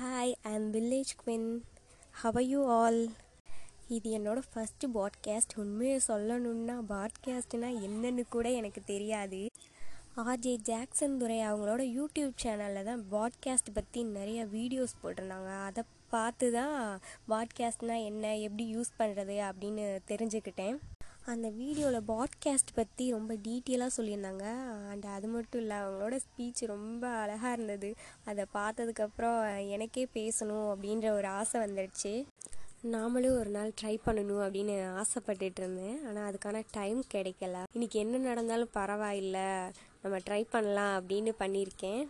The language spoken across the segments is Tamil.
Hi I am village queen how you all இது என்னோடய ஃபஸ்ட்டு பாட்காஸ்ட் உண்மையை சொல்லணுன்னா பாட்காஸ்ட்னா என்னன்னு கூட எனக்கு தெரியாது. ஆர்ஜே ஜாக்சன் துரை அவங்களோட யூடியூப் சேனலில் தான் பாட்காஸ்ட் பற்றி நிறைய வீடியோஸ் போட்டிருந்தாங்க. அதை பார்த்து தான் பாட்காஸ்ட்னால் என்ன எப்படி யூஸ் பண்ணுறது அப்படின்னு தெரிஞ்சுக்கிட்டேன். அந்த வீடியோவில் பாட்காஸ்ட் பற்றி ரொம்ப டீட்டெயிலாக சொல்லியிருந்தாங்க. அண்ட் அது மட்டும் இல்லை அவங்களோட ஸ்பீச் ரொம்ப அழகாக இருந்தது. அதை பார்த்ததுக்கப்புறம் எனக்கே பேசணும் அப்படின்ற ஒரு ஆசை வந்துடுச்சு. நாமளும் ஒரு நாள் ட்ரை பண்ணணும் அப்படின்னு ஆசைப்பட்டுட்டு இருந்தேன். ஆனால் அதுக்கான டைம் கிடைக்கல. இன்னைக்கு என்ன நடந்தாலும் பரவாயில்ல. நம்ம ட்ரை பண்ணலாம் அப்படின்னு பண்ணியிருக்கேன்.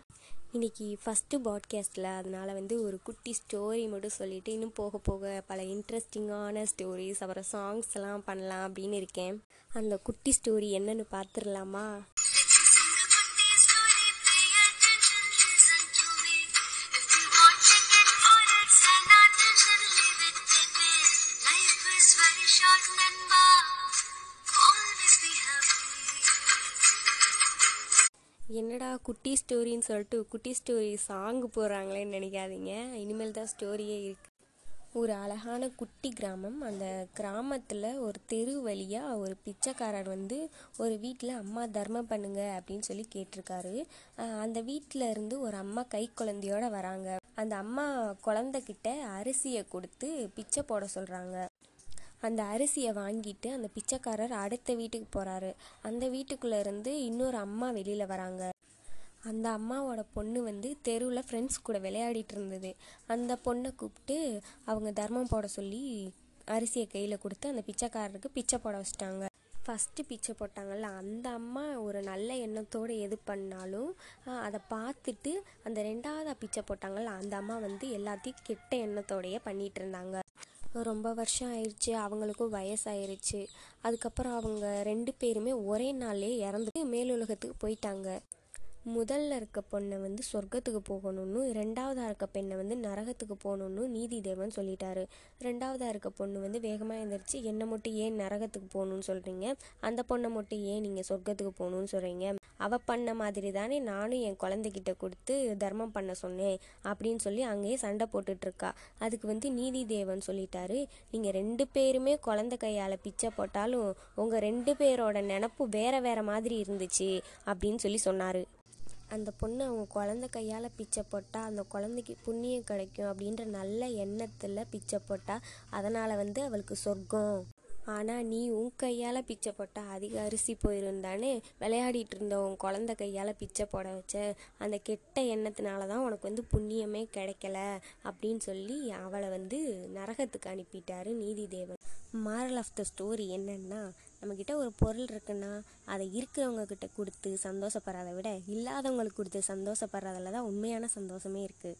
இன்னைக்கு ஃபஸ்ட்டு பாட்காஸ்ட்டில் அதனால் வந்து ஒரு குட்டி ஸ்டோரி மட்டும் சொல்லிவிட்டு இன்னும் போக போக பல இன்ட்ரெஸ்டிங்கான ஸ்டோரிஸ் அப்புறம் சாங்ஸ்லாம் பண்ணலாம் அப்படின்னு இருக்கேன். அந்த குட்டி ஸ்டோரி என்னன்னு பார்த்துடலாமா? என்னடா குட்டி ஸ்டோரின்னு சொல்லிட்டு குட்டி ஸ்டோரி சாங் போடுறாங்களேன்னு நினைக்காதீங்க. இனிமேல் தான் ஸ்டோரியே இருக்கு. ஒரு அழகான குட்டி கிராமம். அந்த கிராமத்தில் ஒரு தெரு வழியாக ஒரு பிச்சைக்காரர் வந்து ஒரு வீட்டில் அம்மா தர்மம் பண்ணுங்க அப்படின்னு சொல்லி கேட்டிருக்காரு. அந்த வீட்டில் இருந்து ஒரு அம்மா கை குழந்தையோட வராங்க. அந்த அம்மா குழந்தைகிட்ட அரிசியை கொடுத்து பிச்சை போட சொல்கிறாங்க அந்த அரிசியை வாங்கிட்டு அந்த பிச்சைக்காரர் அடுத்த வீட்டுக்கு போகிறாரு அந்த வீட்டுக்குள்ளே இருந்து இன்னொரு அம்மா வெளியில் வராங்க. அந்த அம்மாவோட பொண்ணு வந்து தெருவில் ஃப்ரெண்ட்ஸ் கூட விளையாடிட்டு இருந்தது. அந்த பொண்ணை கூப்பிட்டு அவங்க தர்மம் போட சொல்லி அரிசியை கையில் கொடுத்து அந்த பிச்சைக்காரருக்கு பிச்சை போட வச்சிட்டாங்க. ஃபஸ்ட்டு பிச்சை போட்டாங்கள்ல அந்த அம்மா ஒரு நல்ல எண்ணத்தோடு எது பண்ணாலும் அதை பார்த்துட்டு அந்த ரெண்டாவது பிச்சை போட்டாங்கள்ல அந்த அம்மா வந்து எல்லாத்தையும் கெட்ட எண்ணத்தோடையே பண்ணிகிட்டு இருந்தாங்க. ரொம்ப வருஷம் ஆயிடுச்சு அவங்களுக்கும் வயசாயிருச்சு. அதுக்கப்புறம் அவங்க ரெண்டு பேருமே ஒரே நாள்லேயே இறந்து மேலுலகத்துக்கு போயிட்டாங்க. முதல்ல இருக்க பொண்ணை வந்து சொர்க்கத்துக்கு போகணும்னு ரெண்டாவதாக இருக்க பெண்ணை வந்து நரகத்துக்கு போகணும்னு நீதி தேவன் சொல்லிட்டாரு. ரெண்டாவதாக இருக்க பொண்ணு வந்து வேகமாக எழுந்திரிச்சு என்னை மட்டும் ஏன் நரகத்துக்கு போகணும்னு சொல்கிறீங்க அந்த பொண்ணை மட்டும் ஏன் நீங்கள் சொர்க்கத்துக்கு போகணும்னு சொல்கிறீங்க அவள் பண்ண மாதிரி தானே நானும் என் குழந்தைகிட்ட கொடுத்து தர்மம் பண்ண சொன்னேன் அப்படின்னு சொல்லி அங்கேயே சண்டை போட்டுட்ருக்கா. அதுக்கு வந்து நீதி தேவன் சொல்லிட்டாரு நீங்கள் ரெண்டு பேருமே குழந்தை கையால் பிச்சை போட்டாலும் உங்கள் ரெண்டு பேரோட நினப்பு வேற வேற மாதிரி இருந்துச்சு அப்படின்னு சொல்லி சொன்னார். அந்த பொண்ணு அவங்க குழந்த கையால் பிச்சை போட்டால் அந்த குழந்தைக்கு புண்ணியம் கிடைக்கும் அப்படின்ற நல்ல எண்ணத்தில் பிச்சை போட்டால் அதனால் வந்து அவளுக்கு சொர்க்கம். ஆனால் நீ உன் கையால் பிச்சை போட்டால் அதிக அரிசி போயிருந்தானே? விளையாடிட்டு இருந்த உன் குழந்த கையால் பிச்சை போட வச்ச அந்த கெட்ட எண்ணத்தினால தான் உனக்கு வந்து புண்ணியமே கிடைக்கல அப்படின்னு சொல்லி அவளை வந்து நரகத்துக்கு அனுப்பிட்டாரு நீதி தேவன் மாரல் ஆஃப் த ஸ்டோரி என்னன்னா நம்மக்கிட்ட ஒரு பொருள் இருக்குன்னா அதை இருக்கிறவங்க கிட்ட கொடுத்து சந்தோஷப்படுறதை விட இல்லாதவங்களுக்கு கொடுத்து சந்தோஷப்படுறதுல தான் உண்மையான சந்தோஷமே இருக்குது